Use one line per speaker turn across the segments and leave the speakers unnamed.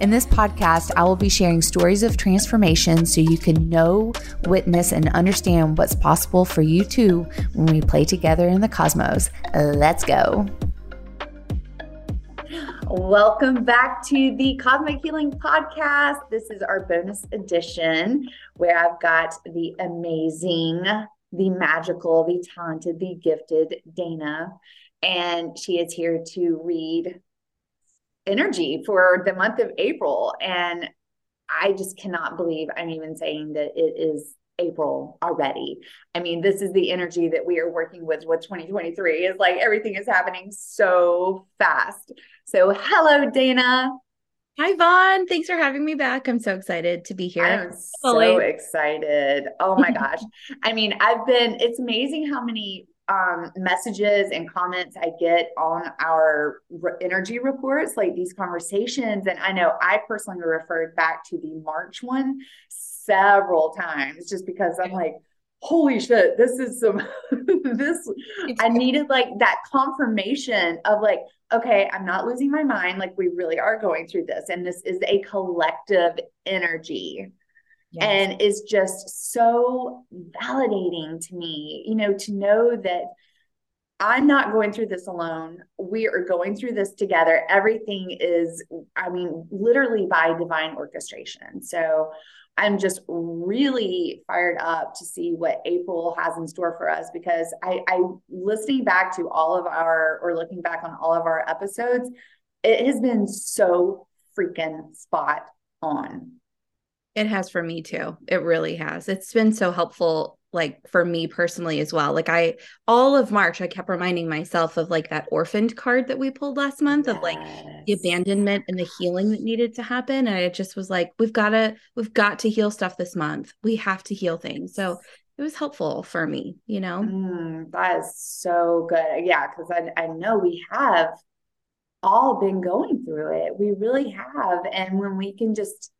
In this podcast, I will be sharing stories of transformation so you can know, witness, and understand what's possible for you too when we play together in the cosmos. Let's go. Welcome back to the Cosmic Healing Podcast. This is our bonus edition where I've got the amazing, the magical, the talented, the gifted Dana. And she is here to read energy for the month of April. And I just cannot believe I'm even saying that it is April already. I mean, this is the energy that we are working with with 2023 is like everything is happening so fast. So, hello, Dana.
Hi, Vaughn. Thanks for having me back. I'm so excited to be here.
I'm so excited. Oh my gosh. I mean, I've been, it's amazing how many um, messages and comments I get on our re- energy reports, like these conversations. And I know I personally referred back to the March one several times just because I'm like, holy shit, this is some, this, I needed like that confirmation of like, okay, I'm not losing my mind. Like we really are going through this. And this is a collective energy. Yes. And is just so validating to me, you know, to know that I'm not going through this alone. We are going through this together. Everything is, I mean, literally by divine orchestration. So I'm just really fired up to see what April has in store for us because I, I listening back to all of our or looking back on all of our episodes, it has been so freaking spot on.
It has for me too. It really has. It's been so helpful like for me personally as well. Like I all of March I kept reminding myself of like that orphaned card that we pulled last month yes. of like the abandonment and the healing that needed to happen and I just was like we've got to we've got to heal stuff this month. We have to heal things. So it was helpful for me, you know.
Mm, that is so good. Yeah, cuz I I know we have all been going through it. We really have and when we can just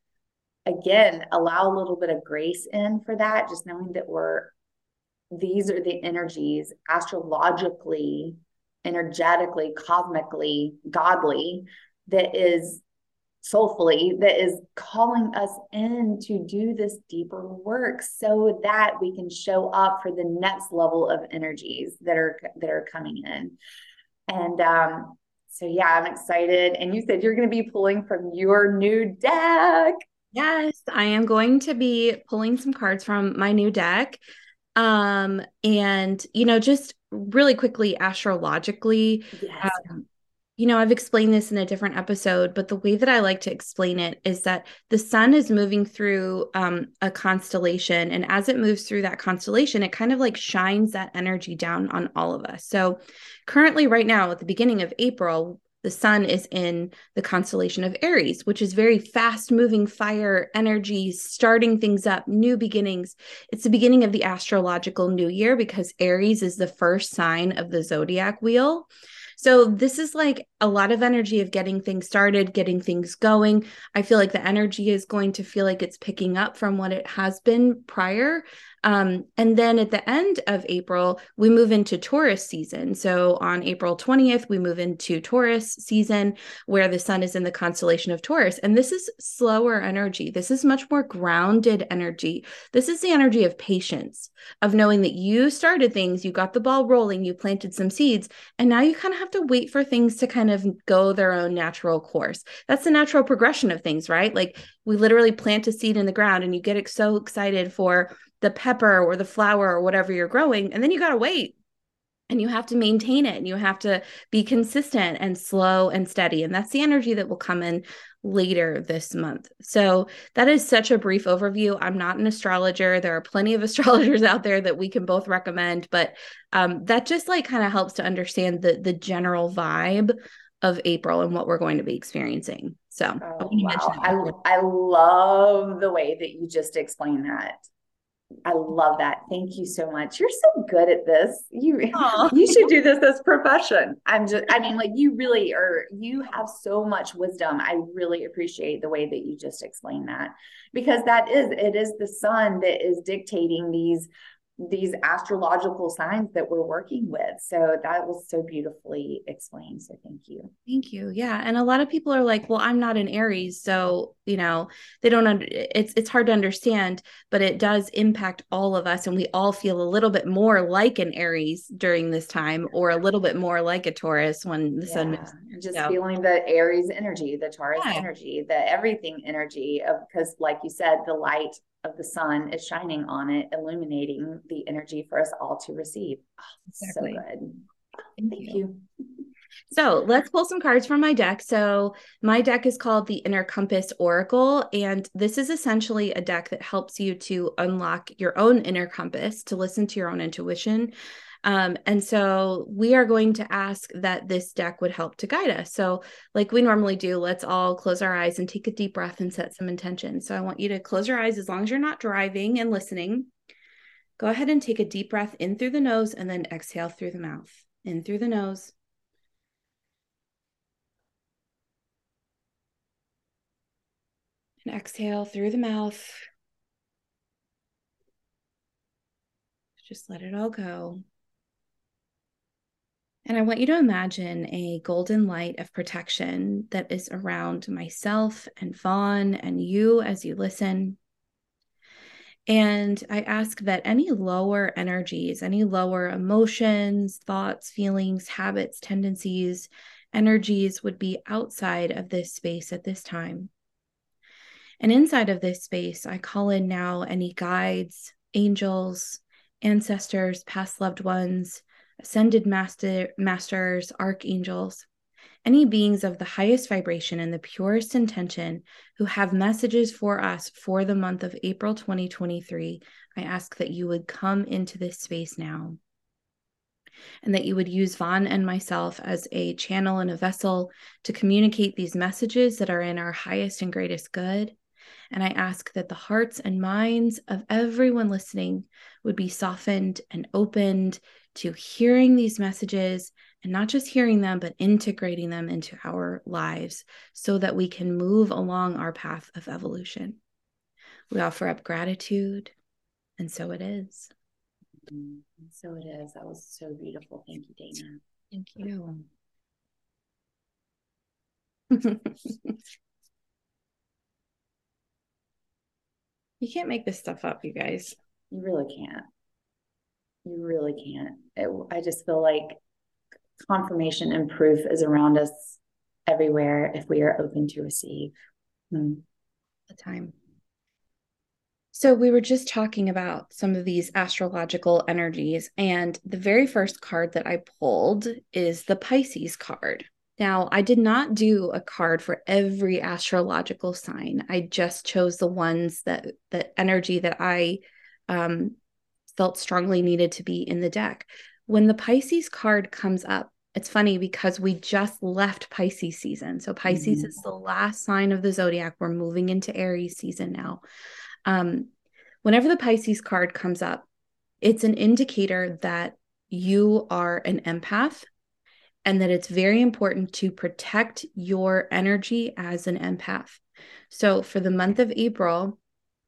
again allow a little bit of grace in for that just knowing that we're these are the energies astrologically energetically cosmically godly that is soulfully that is calling us in to do this deeper work so that we can show up for the next level of energies that are that are coming in. And um so yeah i'm excited. And you said you're going to be pulling from your new deck
Yes, I am going to be pulling some cards from my new deck. Um, and you know, just really quickly astrologically, yes. um, you know, I've explained this in a different episode, but the way that I like to explain it is that the sun is moving through um, a constellation. And as it moves through that constellation, it kind of like shines that energy down on all of us. So, currently, right now, at the beginning of April, the sun is in the constellation of Aries, which is very fast moving fire energy, starting things up, new beginnings. It's the beginning of the astrological new year because Aries is the first sign of the zodiac wheel. So this is like a lot of energy of getting things started, getting things going. I feel like the energy is going to feel like it's picking up from what it has been prior. Um, and then at the end of April, we move into Taurus season. So on April 20th, we move into Taurus season where the sun is in the constellation of Taurus. And this is slower energy. This is much more grounded energy. This is the energy of patience, of knowing that you started things, you got the ball rolling, you planted some seeds, and now you kind of have to wait for things to kind of go their own natural course. That's the natural progression of things, right? Like we literally plant a seed in the ground and you get so excited for the pepper or the flower or whatever you're growing and then you got to wait. And you have to maintain it and you have to be consistent and slow and steady and that's the energy that will come in later this month. So that is such a brief overview. I'm not an astrologer. There are plenty of astrologers out there that we can both recommend but um, that just like kind of helps to understand the the general vibe of april and what we're going to be experiencing. So
oh, wow. I, I love the way that you just explained that I love that. Thank you so much. You're so good at this. You Aww. you should do this as profession. I'm just I mean like you really are you have so much wisdom. I really appreciate the way that you just explained that because that is it is the sun that is dictating these these astrological signs that we're working with. So that was so beautifully explained. So thank you.
Thank you. Yeah, and a lot of people are like, "Well, I'm not an Aries, so you know they don't. Under- it's it's hard to understand, but it does impact all of us, and we all feel a little bit more like an Aries during this time, or a little bit more like a Taurus when the yeah. sun moves.
Just so. feeling the Aries energy, the Taurus yeah. energy, the everything energy of because, like you said, the light of the sun is shining on it, illuminating the energy for us all to receive. Oh, exactly. So good. Thank, Thank you. you.
So let's pull some cards from my deck. So, my deck is called the Inner Compass Oracle, and this is essentially a deck that helps you to unlock your own inner compass, to listen to your own intuition, um, and so we are going to ask that this deck would help to guide us. So, like we normally do, let's all close our eyes and take a deep breath and set some intention. So, I want you to close your eyes as long as you're not driving and listening. Go ahead and take a deep breath in through the nose and then exhale through the mouth. In through the nose. And exhale through the mouth. Just let it all go. And I want you to imagine a golden light of protection that is around myself and Vaughn and you as you listen. And I ask that any lower energies, any lower emotions, thoughts, feelings, habits, tendencies, energies would be outside of this space at this time. And inside of this space, I call in now any guides, angels, ancestors, past loved ones ascended master, masters, archangels, any beings of the highest vibration and the purest intention who have messages for us for the month of April 2023, I ask that you would come into this space now and that you would use Vaughn and myself as a channel and a vessel to communicate these messages that are in our highest and greatest good. And I ask that the hearts and minds of everyone listening would be softened and opened to hearing these messages and not just hearing them, but integrating them into our lives so that we can move along our path of evolution. We offer up gratitude, and so it is.
Mm-hmm. So it is. That was so beautiful. Thank you, Dana.
Thank you. you can't make this stuff up, you guys.
You really can't. You really can't. It, I just feel like confirmation and proof is around us everywhere if we are open to receive.
Hmm. The time. So, we were just talking about some of these astrological energies, and the very first card that I pulled is the Pisces card. Now, I did not do a card for every astrological sign. I just chose the ones that the energy that I um, felt strongly needed to be in the deck. When the Pisces card comes up, it's funny because we just left Pisces season. So Pisces mm-hmm. is the last sign of the zodiac. We're moving into Aries season now. Um, whenever the Pisces card comes up, it's an indicator that you are an empath and that it's very important to protect your energy as an empath. So for the month of April,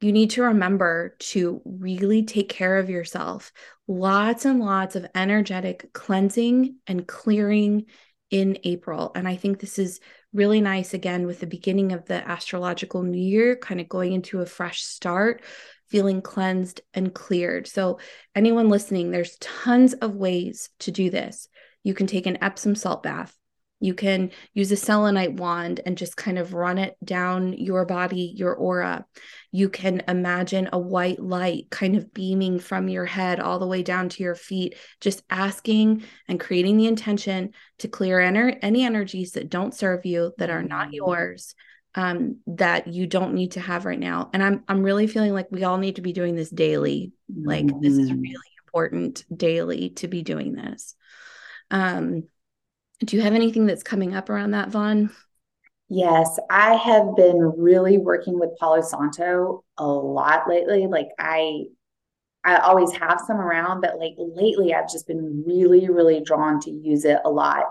you need to remember to really take care of yourself. Lots and lots of energetic cleansing and clearing in April. And I think this is really nice again with the beginning of the astrological new year, kind of going into a fresh start, feeling cleansed and cleared. So, anyone listening, there's tons of ways to do this. You can take an Epsom salt bath. You can use a selenite wand and just kind of run it down your body, your aura. You can imagine a white light kind of beaming from your head all the way down to your feet, just asking and creating the intention to clear ener- any energies that don't serve you, that are not mm-hmm. yours, um, that you don't need to have right now. And I'm I'm really feeling like we all need to be doing this daily. Like this is mm-hmm. really important daily to be doing this. Um, do you have anything that's coming up around that, Vaughn?
Yes, I have been really working with Palo Santo a lot lately. Like I I always have some around, but like lately I've just been really, really drawn to use it a lot.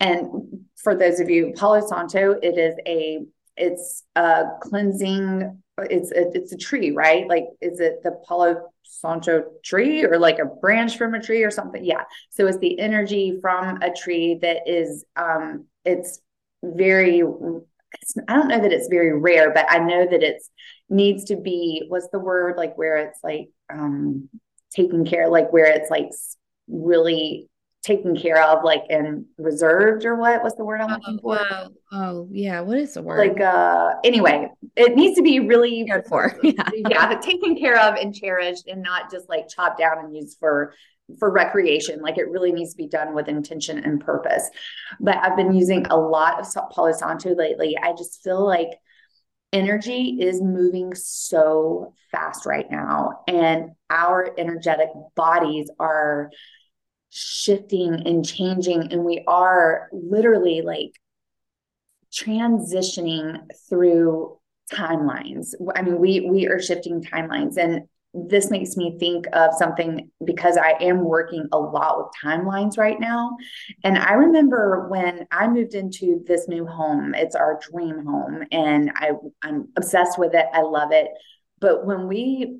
And for those of you, Palo Santo, it is a it's a cleansing it's a, it's a tree right? Like is it the palo santo tree or like a branch from a tree or something? Yeah. So it's the energy from a tree that is um it's very it's, i don't know that it's very rare but i know that it's needs to be what's the word? Like where it's like um taken care like where it's like really taken care of like and reserved or what? What's the word i'm oh, looking for?
oh, oh yeah what is the word?
Like uh anyway it needs to be really
cared for yeah.
Yeah taken care of and cherished and not just like chopped down and used for for recreation like it really needs to be done with intention and purpose. But i've been using a lot of palo santo lately. I just feel like energy is moving so fast right now and our energetic bodies are shifting and changing and we are literally like transitioning through timelines i mean we we are shifting timelines and this makes me think of something because I am working a lot with timelines right now. And I remember when I moved into this new home, it's our dream home, and I, I'm obsessed with it. I love it. But when we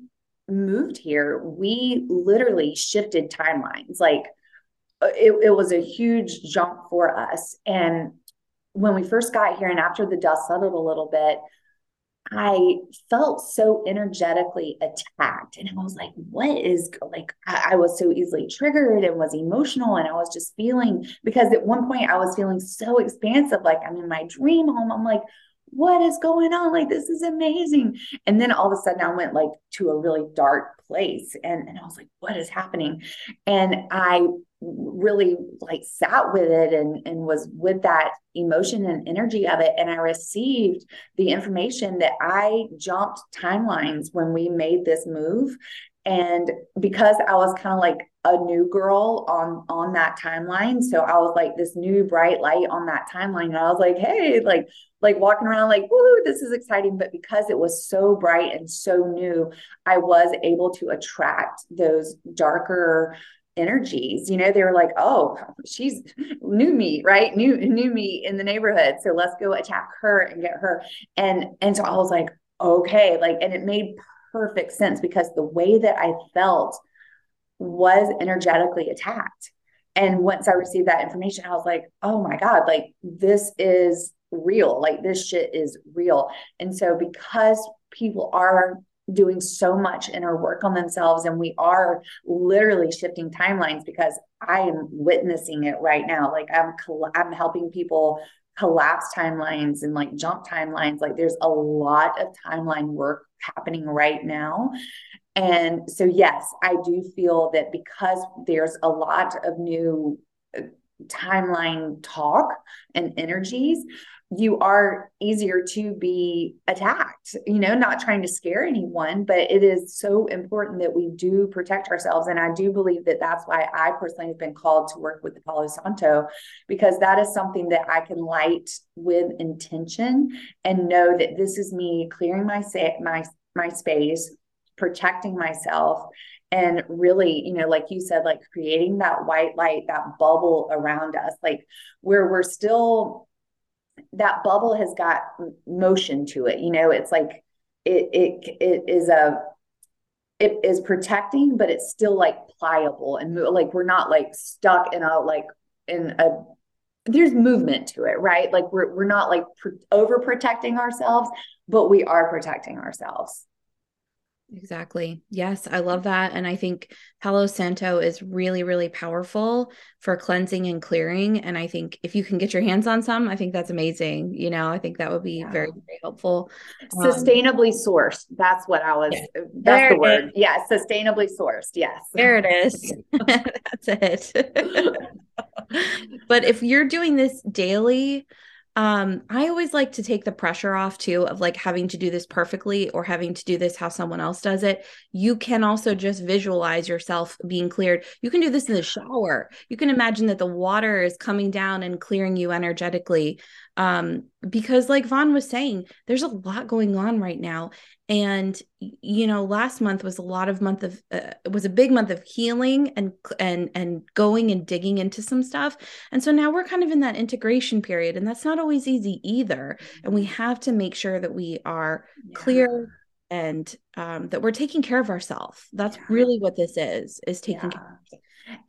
moved here, we literally shifted timelines. Like Uh, it, it was a huge jump for us. And when we first got here and after the dust settled a little bit, I felt so energetically attacked. And I was like, what is like, I, I, was so easily triggered and was emotional. And I was just feeling, because at one point I was feeling so expansive, like I'm in my dream home. I'm like, what is going on? Like, this is amazing. And then all of a sudden I went like to a really dark place. And, and I was like, what is happening? And I really like sat with it and, and was with that emotion and energy of it. And I received the information that I jumped timelines when we made this move. And because I was kind of like a new girl on on that timeline, so I was like this new bright light on that timeline. And I was like, hey, like like walking around like, woo, this is exciting. But because it was so bright and so new, I was able to attract those darker energies you know they were like oh she's new me right new new me in the neighborhood so let's go attack her and get her and and so i was like okay like and it made perfect sense because the way that i felt was energetically attacked. And once i received that information i was like oh my god like this is real. Like this shit is real. And so because people are doing so much inner work on themselves and we are literally shifting timelines because i am witnessing it right now. Like i'm i'm helping people collapse timelines and like jump timelines like there's a lot of timeline work happening right now. And so yes i do feel that because there's a lot of new uh, timeline talk and energies you are easier to be attacked you know not trying to scare anyone but it is so important that we do protect ourselves. And i do believe that that's why i personally have been called to work with the palo santo because that is something that i can light with intention and know that this is me clearing my my my space protecting myself and really you know like you said like creating that white light that bubble around us. Like where we're still that bubble has got motion to it you know it's like it it it is a it is protecting but it's still like pliable and like we're not like stuck in a like in a there's movement to it right? Like we're we're not like over overprotecting ourselves but we are protecting ourselves
Exactly. Yes, I love that. And I think Palo Santo is really, really powerful for cleansing and clearing. And I think if you can get your hands on some, I think that's amazing. You know, I think that would be yeah. very, very helpful.
Um, sustainably um, sourced. That's what I was, yeah. that's there the word. Is. Yeah, sustainably sourced. Yes.
There it is. that's it. but if you're doing this daily, um i always like to take the pressure off too of like having to do this perfectly or having to do this how someone else does it. You can also just visualize yourself being cleared. You can do this in the shower. You can imagine that the water is coming down and clearing you energetically. Um because like vaughn was saying there's a lot going on right now and you know last month was a lot of month of uh, was a big month of healing and and and going and digging into some stuff and so now we're kind of in that integration period and that's not always easy either and we mm-hmm. have to make sure that we are yeah. clear and um, that we're taking care of ourselves that's yeah. really what this is is taking yeah. care of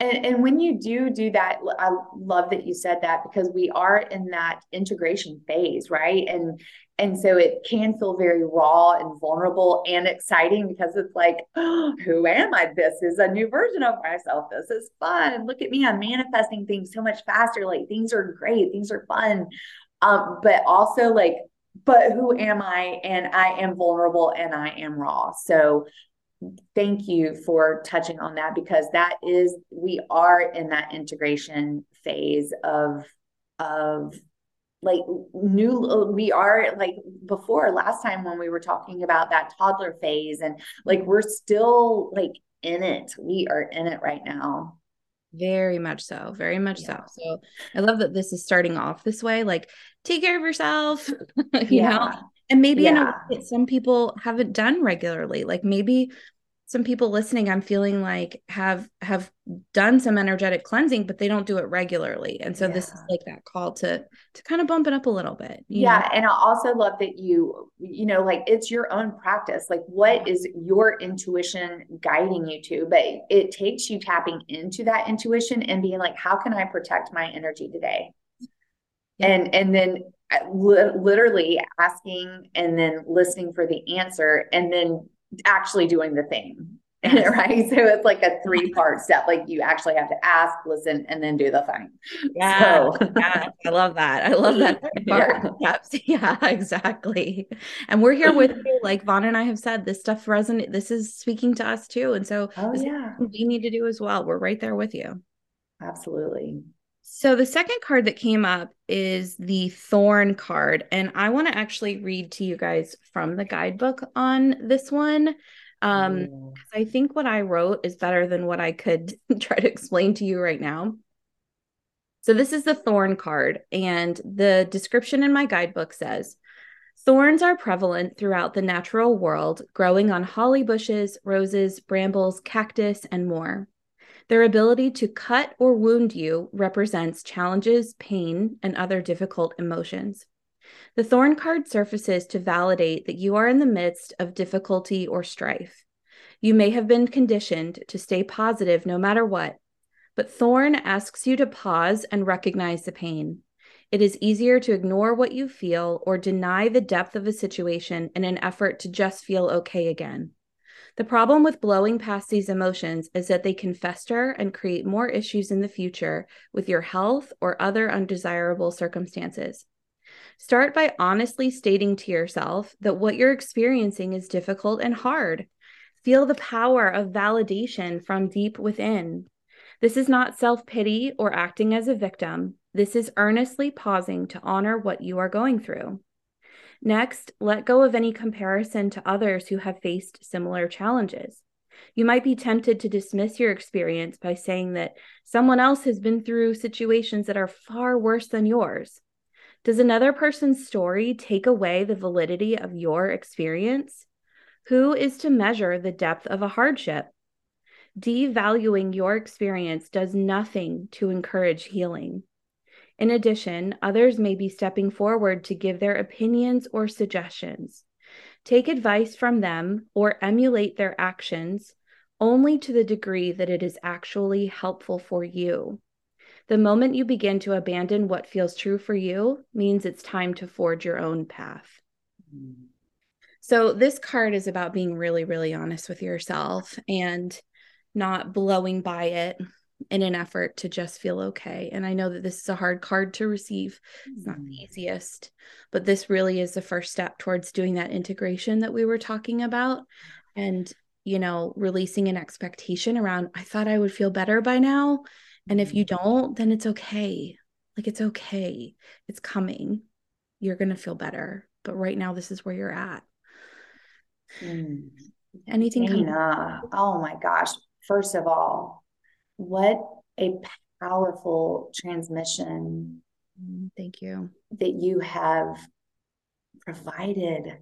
and, and when you do do that, I love that you said that because we are in that integration phase, right? And and so it can feel very raw and vulnerable and exciting because it's like, oh, who am I? This is a new version of myself. This is fun. Look at me. I'm manifesting things so much faster. Like things are great. Things are fun. Um, but also like, but who am I? And I am vulnerable and I am raw. So thank you for touching on that because that is we are in that integration phase of of like new uh, we are like before last time when we were talking about that toddler phase and like we're still like in it we are in it right now
very much so very much yeah. so so i love that this is starting off this way like take care of yourself you yeah. know and maybe yeah. in a way that some people haven't done regularly like maybe some people listening i'm feeling like have have done some energetic cleansing but they don't do it regularly and so yeah. this is like that call to to kind of bump it up a little bit
yeah know? and i also love that you you know like it's your own practice like what is your intuition guiding you to but it takes you tapping into that intuition and being like how can i protect my energy today yeah. and and then uh, literally asking and then listening for the answer and then actually doing the thing. right. So it's like a three part step. Like you actually have to ask, listen, and then do the thing.
Yeah. So. yeah. I love that. I love that. yeah. Steps. Yeah, exactly. And we're here with you. Like Vaughn and I have said, this stuff resonates. This is speaking to us too. And so
oh, yeah.
we need to do as well. We're right there with you.
Absolutely.
So the second card that came up is the thorn card. And I want to actually read to you guys from the guidebook on this one. Um, I think what I wrote is better than what I could try to explain to you right now. So this is the thorn card, and the description in my guidebook says Thorns are prevalent throughout the natural world, growing on holly bushes, roses, brambles, cactus, and more. Their ability to cut or wound you represents challenges, pain, and other difficult emotions. The thorn card surfaces to validate that you are in the midst of difficulty or strife. You may have been conditioned to stay positive no matter what, but thorn asks you to pause and recognize the pain. It is easier to ignore what you feel or deny the depth of a situation in an effort to just feel okay again. The problem with blowing past these emotions is that they can fester and create more issues in the future with your health or other undesirable circumstances. Start by honestly stating to yourself that what you're experiencing is difficult and hard. Feel the power of validation from deep within. This is not self pity or acting as a victim. This is earnestly pausing to honor what you are going through. Next, let go of any comparison to others who have faced similar challenges. You might be tempted to dismiss your experience by saying that someone else has been through situations that are far worse than yours. Does another person's story take away the validity of your experience? Who is to measure the depth of a hardship? Devaluing your experience does nothing to encourage healing. In addition, others may be stepping forward to give their opinions or suggestions. Take advice from them or emulate their actions only to the degree that it is actually helpful for you. The moment you begin to abandon what feels true for you means it's time to forge your own path. So, this card is about being really, really honest with yourself and not blowing by it in an effort to just feel okay. And I know that this is a hard card to receive. It's not the mm. easiest, but this really is the first step towards doing that integration that we were talking about. And, you know, releasing an expectation around, I thought I would feel better by now. And if you mm. don't, then it's okay. Like it's okay. It's coming. You're going to feel better. But right now, this is where you're at. Mm. Anything?
Dana, oh my gosh. First of all, what a powerful transmission.
Mm, thank you.
That you have provided.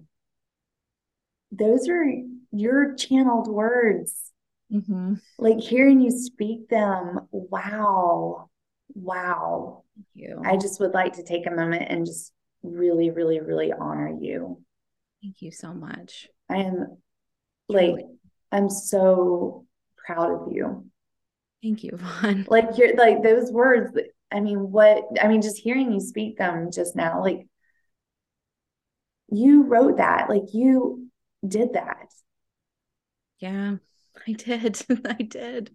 those are your channeled words. Mm-hmm. Like hearing you speak them, wow, wow. Thank you. I just would like to take a moment and just really, really, really honor you.
Thank you so much.
I am like, I'm so proud of you.
Thank you, Vaughn.
Like you're like those words. I mean, what I mean, just hearing you speak them just now, like you wrote that, like you did that.
Yeah, I did. I did.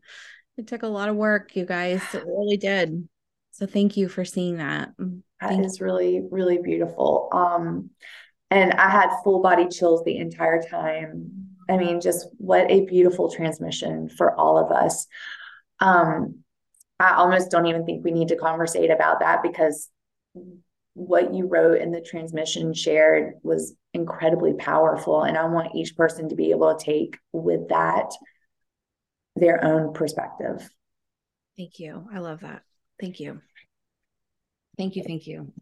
It took a lot of work, you guys. It really did. So thank you for seeing that.
Mm, that thank is you. really, really beautiful. Um, and I had full body chills the entire time. I mean, just what a beautiful transmission for all of us. Um, I almost don't even think we need to conversate about that because what you wrote in the transmission shared was incredibly powerful. And I want each person to be able to take with that their own perspective.
Thank you. I love that. Thank you. Thank you. Thank you.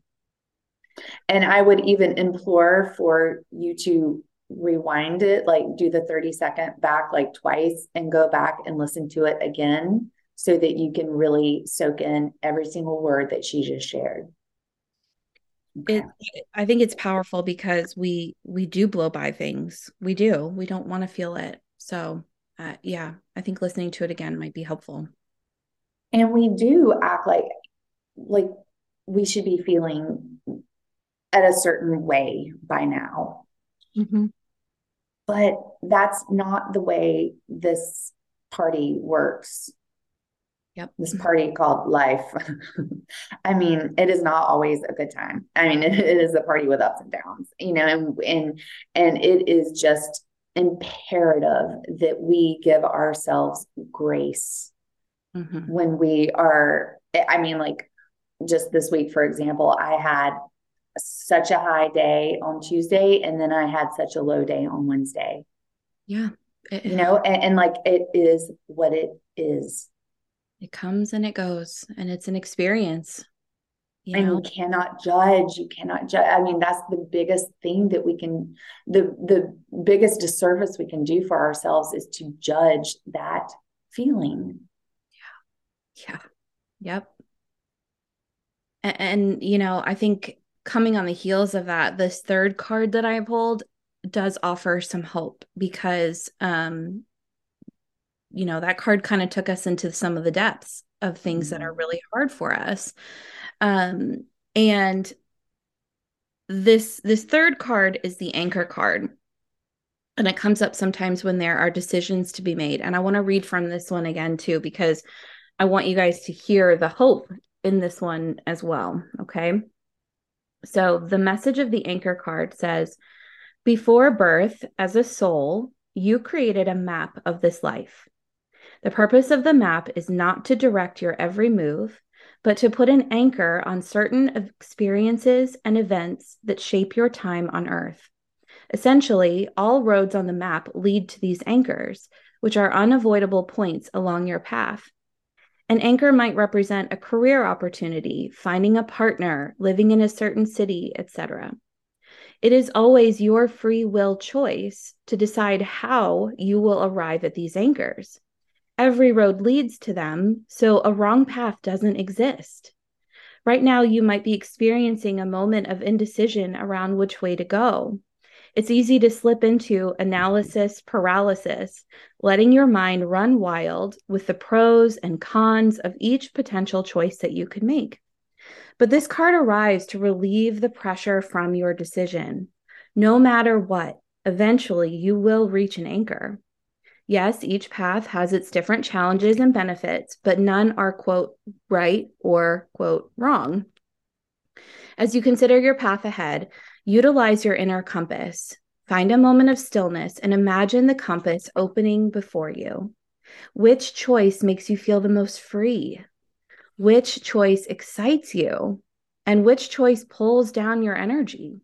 And I would even implore for you to rewind it, like do the 30 second back like twice and go back and listen to it again so that you can really soak in every single word that she just shared.
Okay. It, I think it's powerful because we we do blow by things. We do. We don't want to feel it. So, uh, yeah, I think listening to it again might be helpful.
And we do act like like we should be feeling at a certain way by now. Mm-hmm. But that's not the way this party works.
Yep.
This party called life. I mean, it is not always a good time. I mean, it, it is a party with ups and downs, you know, and and and it is just imperative that we give ourselves grace mm-hmm. when we are I mean, like just this week, for example, I had such a high day on Tuesday and then I had such a low day on Wednesday.
Yeah.
It, you know, and, and like it is what it is.
It comes and it goes and it's an experience.
You and know? you cannot judge. You cannot judge. I mean, that's the biggest thing that we can the the biggest disservice we can do for ourselves is to judge that feeling.
Yeah. Yeah. Yep. And, and you know, I think coming on the heels of that, this third card that I pulled does offer some hope because um you know that card kind of took us into some of the depths of things mm-hmm. that are mm-hmm. really hard for us um and this this third card is the anchor card and it comes up sometimes when there are decisions to be made and i want to read from this one again too because i want you guys to hear the hope in this one as well okay so the message of the anchor card says Before birth, as a soul, you created a map of this life. The purpose of the map is not to direct your every move, but to put an anchor on certain experiences and events that shape your time on earth. Essentially, all roads on the map lead to these anchors, which are unavoidable points along your path an anchor might represent a career opportunity, finding a partner, living in a certain city, etc. It is always your free will choice to decide how you will arrive at these anchors. Every road leads to them, so a wrong path doesn't exist. Right now, you might be experiencing a moment of indecision around which way to go. It's easy to slip into analysis paralysis, letting your mind run wild with the pros and cons of each potential choice that you could make. But this card arrives to relieve the pressure from your decision. No matter what, eventually you will reach an anchor. Yes, each path has its different challenges and benefits, but none are, quote, right or, quote, wrong. As you consider your path ahead, Utilize your inner compass. Find a moment of stillness and imagine the compass opening before you. Which choice makes you feel the most free? Which choice excites you? And which choice pulls down your energy?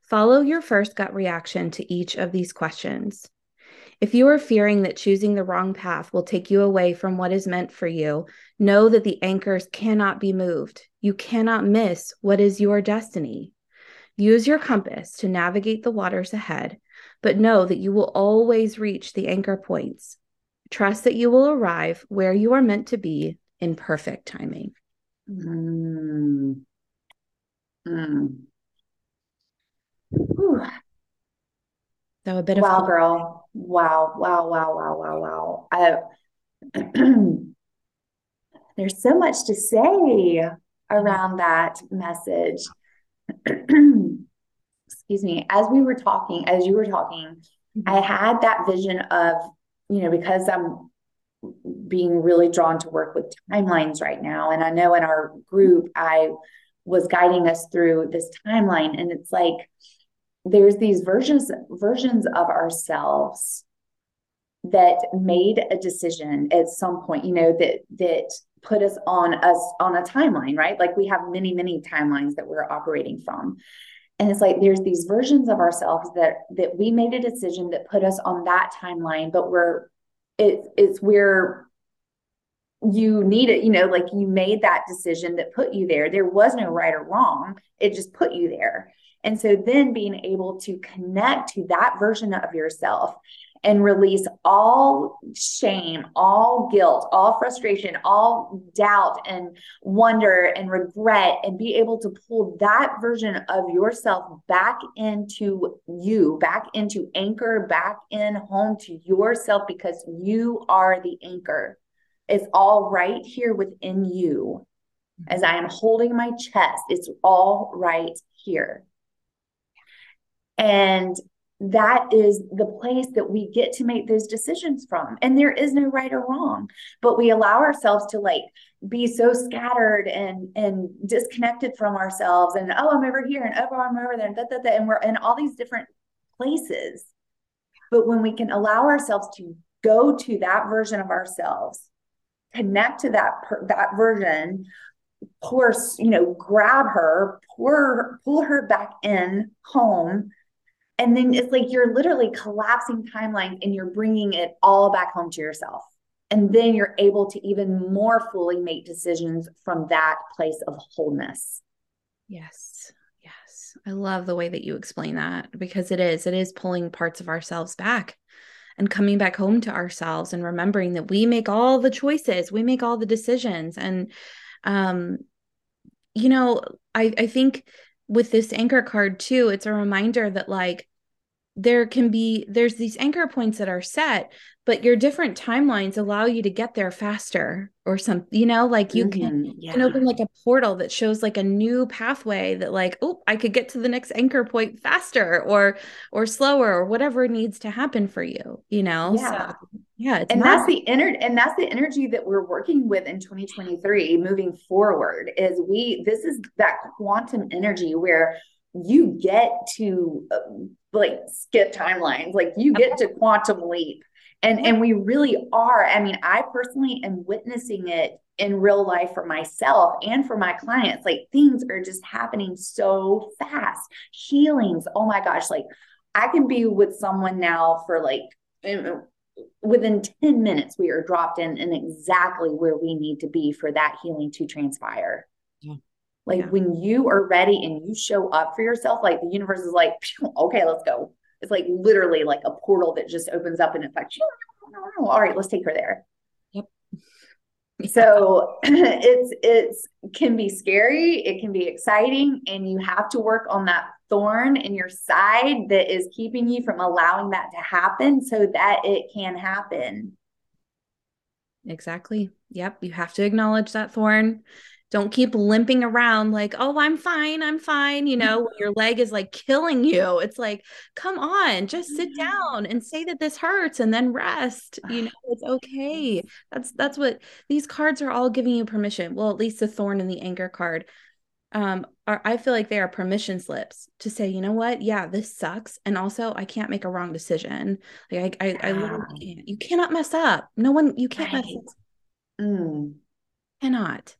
Follow your first gut reaction to each of these questions. If you are fearing that choosing the wrong path will take you away from what is meant for you, know that the anchors cannot be moved. You cannot miss what is your destiny. Use your compass to navigate the waters ahead, but know that you will always reach the anchor points. Trust that you will arrive where you are meant to be in perfect timing. Mm. Mm. So a bit
wow, of girl. Wow, wow, wow, wow, wow, wow. I, there's so much to say around that message. Excuse me. As we were talking, as you were talking, mm-hmm. I had that vision of, you know, because I'm being really drawn to work with timelines right now. And I know in our group, I was guiding us through this timeline. And it's like there's these versions versions of ourselves that made a decision at some point, you know, that that put us on us on a timeline, right? Like we have many, many timelines that we're operating from. And it's like there's these versions of ourselves that that we made a decision that put us on that timeline, but we're it, it's where you need it, you know, like you made that decision that put you there. There was no right or wrong. It just put you there. And so then being able to connect to that version of yourself and release all shame, all guilt, all frustration, all doubt and wonder and regret, and be able to pull that version of yourself back into you, back into anchor, back in home to yourself because you are the anchor. It's all right here within you. As I am holding my chest, it's all right here. And that is the place that we get to make those decisions from. And there is no right or wrong, but we allow ourselves to like be so scattered and and disconnected from ourselves. And oh, I'm over here, and oh, I'm over there, and da, da, da, and we're in all these different places. But when we can allow ourselves to go to that version of ourselves, connect to that per, that version, pour, you know, grab her, pour, pull her back in home and then it's like you're literally collapsing timelines and you're bringing it all back home to yourself. And then you're able to even more fully make decisions from that place of wholeness.
Yes. Yes. I love the way that you explain that because it is, it is pulling parts of ourselves back and coming back home to ourselves and remembering that we make all the choices, we make all the decisions. And, um, you know, I, I think with this anchor card too it's a reminder that like there can be there's these anchor points that are set but your different timelines allow you to get there faster or some you know like you mm-hmm, can, yeah. can open like a portal that shows like a new pathway that like oh i could get to the next anchor point faster or or slower or whatever needs to happen for you you know
yeah so, yeah and that's the energy and that's the energy that we're working with in 2023 moving forward is we this is that quantum energy where you get to uh, like skip timelines like you get to quantum leap. And and we really are. I mean i personally am witnessing it in real life for myself and for my clients. Like things are just happening so fast. Healings oh my gosh like i can be with someone now for like within 10 minutes we are dropped in and exactly where we need to be for that healing to transpire yeah. like yeah. when you are ready and you show up for yourself like the universe is like okay let's go it's like literally like a portal that just opens up and it's like, all right, let's take her there. Yep. So it's it's can be scary, it can be exciting, and you have to work on that thorn in your side that is keeping you from allowing that to happen so that it can happen.
Exactly. Yep. You have to acknowledge that thorn don't keep limping around like oh i'm fine i'm fine you know your leg is like killing you it's like come on just sit down and say that this hurts and then rest you know it's okay that's that's what these cards are all giving you permission well at least the thorn and the anchor card um are, i feel like they are permission slips to say you know what yeah this sucks and also i can't make a wrong decision like i i, I literally can't you cannot mess up no one you can't right. mess up mm. cannot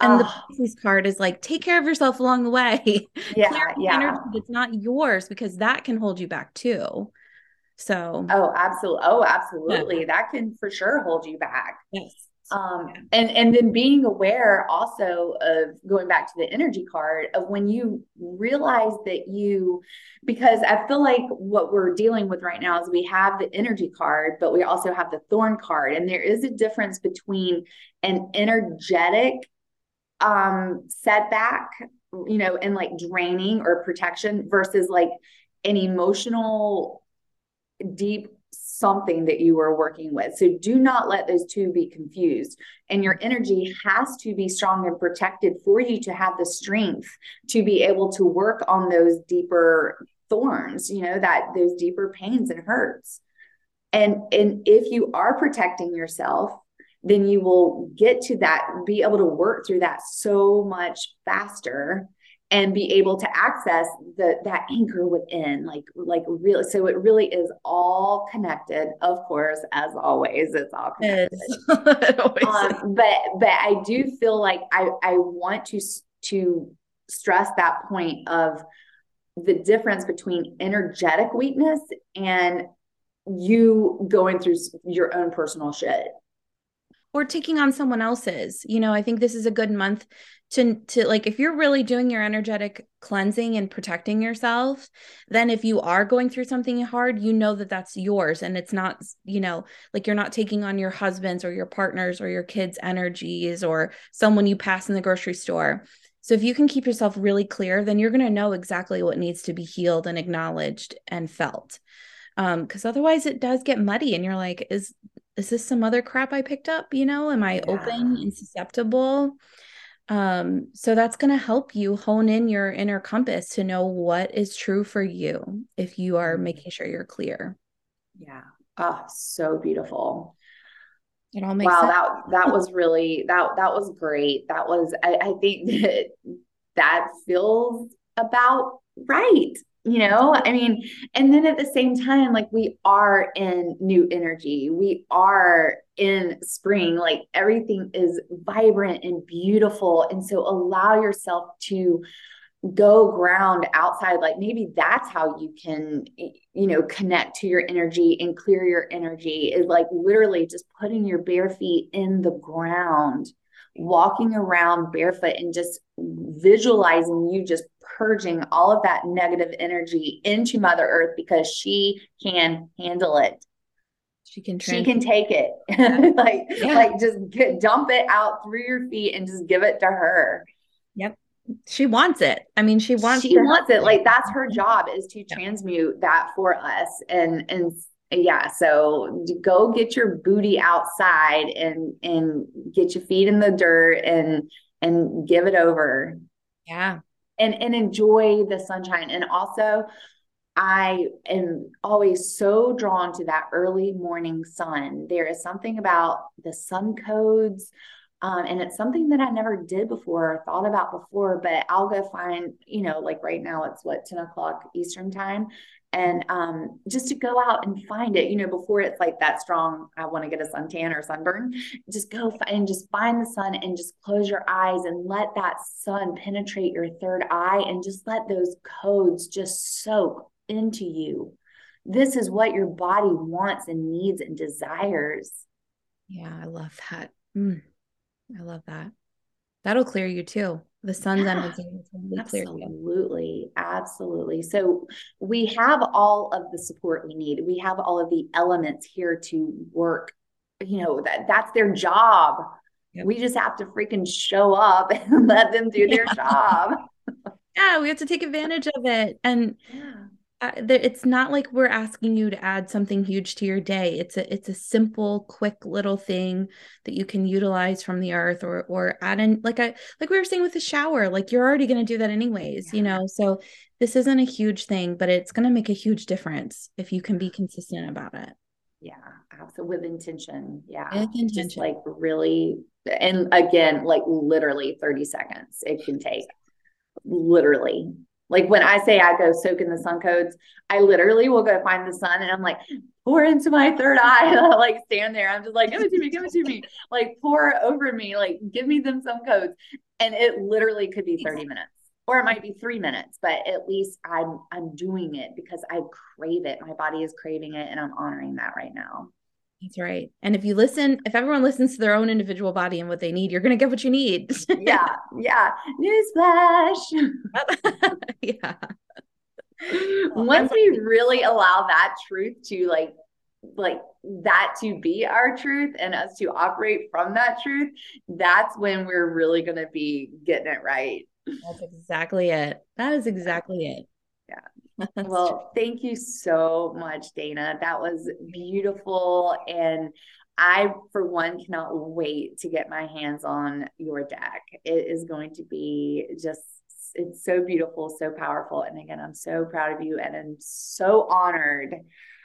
and oh. the Pisces card is like, take care of yourself along the way.
Yeah. yeah.
Energy that's not yours because that can hold you back too. So
Oh, absolutely. Oh, absolutely. Yeah. That can for sure hold you back.
Yes.
Um and and then being aware also of going back to the energy card of when you realize that you because i feel like what we're dealing with right now is we have the energy card but we also have the thorn card. And there is a difference between an energetic um setback you know and like draining or protection versus like an emotional deep something that you are working with. So do not let those two be confused. And your energy has to be strong and protected for you to have the strength to be able to work on those deeper thorns, you know, that those deeper pains and hurts. And and if you are protecting yourself, then you will get to that be able to work through that so much faster and be able to access the that anchor within like like really so it really is all connected of course as always it's all connected. It um, but but i do feel like i i want to to stress that point of the difference between energetic weakness and you going through your own personal shit.
Or taking on someone else's you know i think this is a good month to to like if you're really doing your energetic cleansing and protecting yourself then if you are going through something hard you know that that's yours and it's not you know like you're not taking on your husband's or your partner's or your kids energies or someone you pass in the grocery store. So if you can keep yourself really clear then you're going to know exactly what needs to be healed and acknowledged and felt. Um because otherwise it does get muddy and you're like is is this some other crap i picked up you know? Am i yeah. open and susceptible um, so that's going to help you hone in your inner compass to know what is true for you if you are mm-hmm. making sure you're clear.
Yeah. Oh, so beautiful.
It all makes
wow,
sense.
that that was really that that was great. That was I, I think that that feels about right you know i mean and then at the same time like we are in new energy. We are in spring. Like everything is vibrant and beautiful. And so allow yourself to go ground outside. Like maybe that's how you can you know connect to your energy and clear your energy is like literally just putting your bare feet in the ground walking around barefoot and just visualizing you just purging all of that negative energy into mother earth because she can handle it.
She can
she can take it. Like yeah. like just get, dump it out through your feet and just give it to her.
Yep. She wants it. I mean she wants
she wants it. like that's her job is to transmute that for us. And and yeah so go get your booty outside and and get your feet in the dirt and and give it over.
Yeah
and and enjoy the sunshine and also I am always so drawn to that early morning sun. There is something about the sun codes, um, and it's something that I never did before or thought about before. But I'll go find, you know, like right now it's what 10 o'clock Eastern time and um, just to go out and find it, you know, before it's like that strong, I want to get a suntan or sunburn, just go and just find the sun and just close your eyes and let that sun penetrate your third eye and just let those codes just soak into you. This is what your body wants and needs and desires.
Yeah, I love that. Mm, I love that. That'll clear you too. The sun's yeah, energy
absolutely absolutely. So we have all of the support we need. We have all of the elements here to work. You know that that's their job. Yep. we just have to freaking show up and let them do their yeah. job.
Yeah we have to take advantage of it. And yeah it's not like we're asking you to add something huge to your day. It's a it's a simple quick little thing that you can utilize from the earth or or add in like I like we were saying with the shower like you're already going to do that anyways yeah. you know? So this isn't a huge thing but it's going to make a huge difference if you can be consistent about it.
Yeah absolutely with intention yeah. With intention. just like really and again like literally 30 seconds it can take. Literally like when I say I go soak in the sun codes, I literally will go find the sun and I'm like, pour into my third eye. And I like stand there. I'm just like, give it to me, give it to me. Like pour over me, like give me them sun codes. And it literally could be 30 minutes or it might be three minutes, but at least I'm I'm doing it because I crave it. My body is craving it and I'm honoring that right now.
That's right. And if you listen, if everyone listens to their own individual body and what they need, you're going to get what you need.
yeah. Yeah. Newsflash.
yeah.
Once we really allow that truth to like, like that to be our truth and us to operate from that truth, that's when we're really going to be getting it right.
That's exactly it. That is exactly it.
Well, thank you so much, Dana. That was beautiful. And I, for one, cannot wait to get my hands on your deck. It is going to be just, it's so beautiful, so powerful. And again, I'm so proud of you and I'm so honored.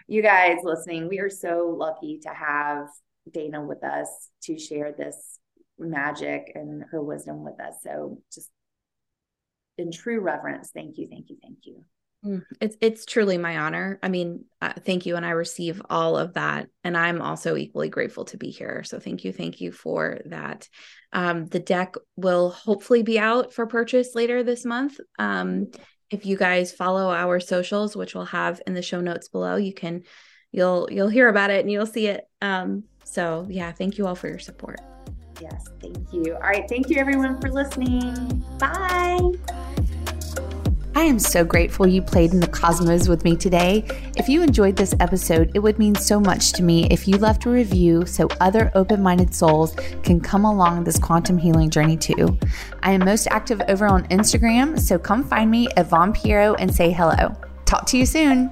You guys listening, we are so lucky to have Dana with us to share this magic and her wisdom with us. So just in true reverence. Thank you, thank you, thank you.
Mm, it's it's truly my honor. I mean, uh, thank you, and I receive all of that, and I'm also equally grateful to be here. So thank you, thank you for that. Um, the deck will hopefully be out for purchase later this month. Um, if you guys follow our socials, which we'll have in the show notes below, you can you'll you'll hear about it and you'll see it. Um, so yeah, thank you all for your support.
Yes, thank you. All right, thank you everyone for listening. Bye.
I am so grateful you played in the cosmos with me today. If you enjoyed this episode, it would mean so much to me if you left a review so other open minded souls can come along this quantum healing journey too. I am most active over on Instagram, so come find me at Vaughn Pierro and say hello. Talk to you soon.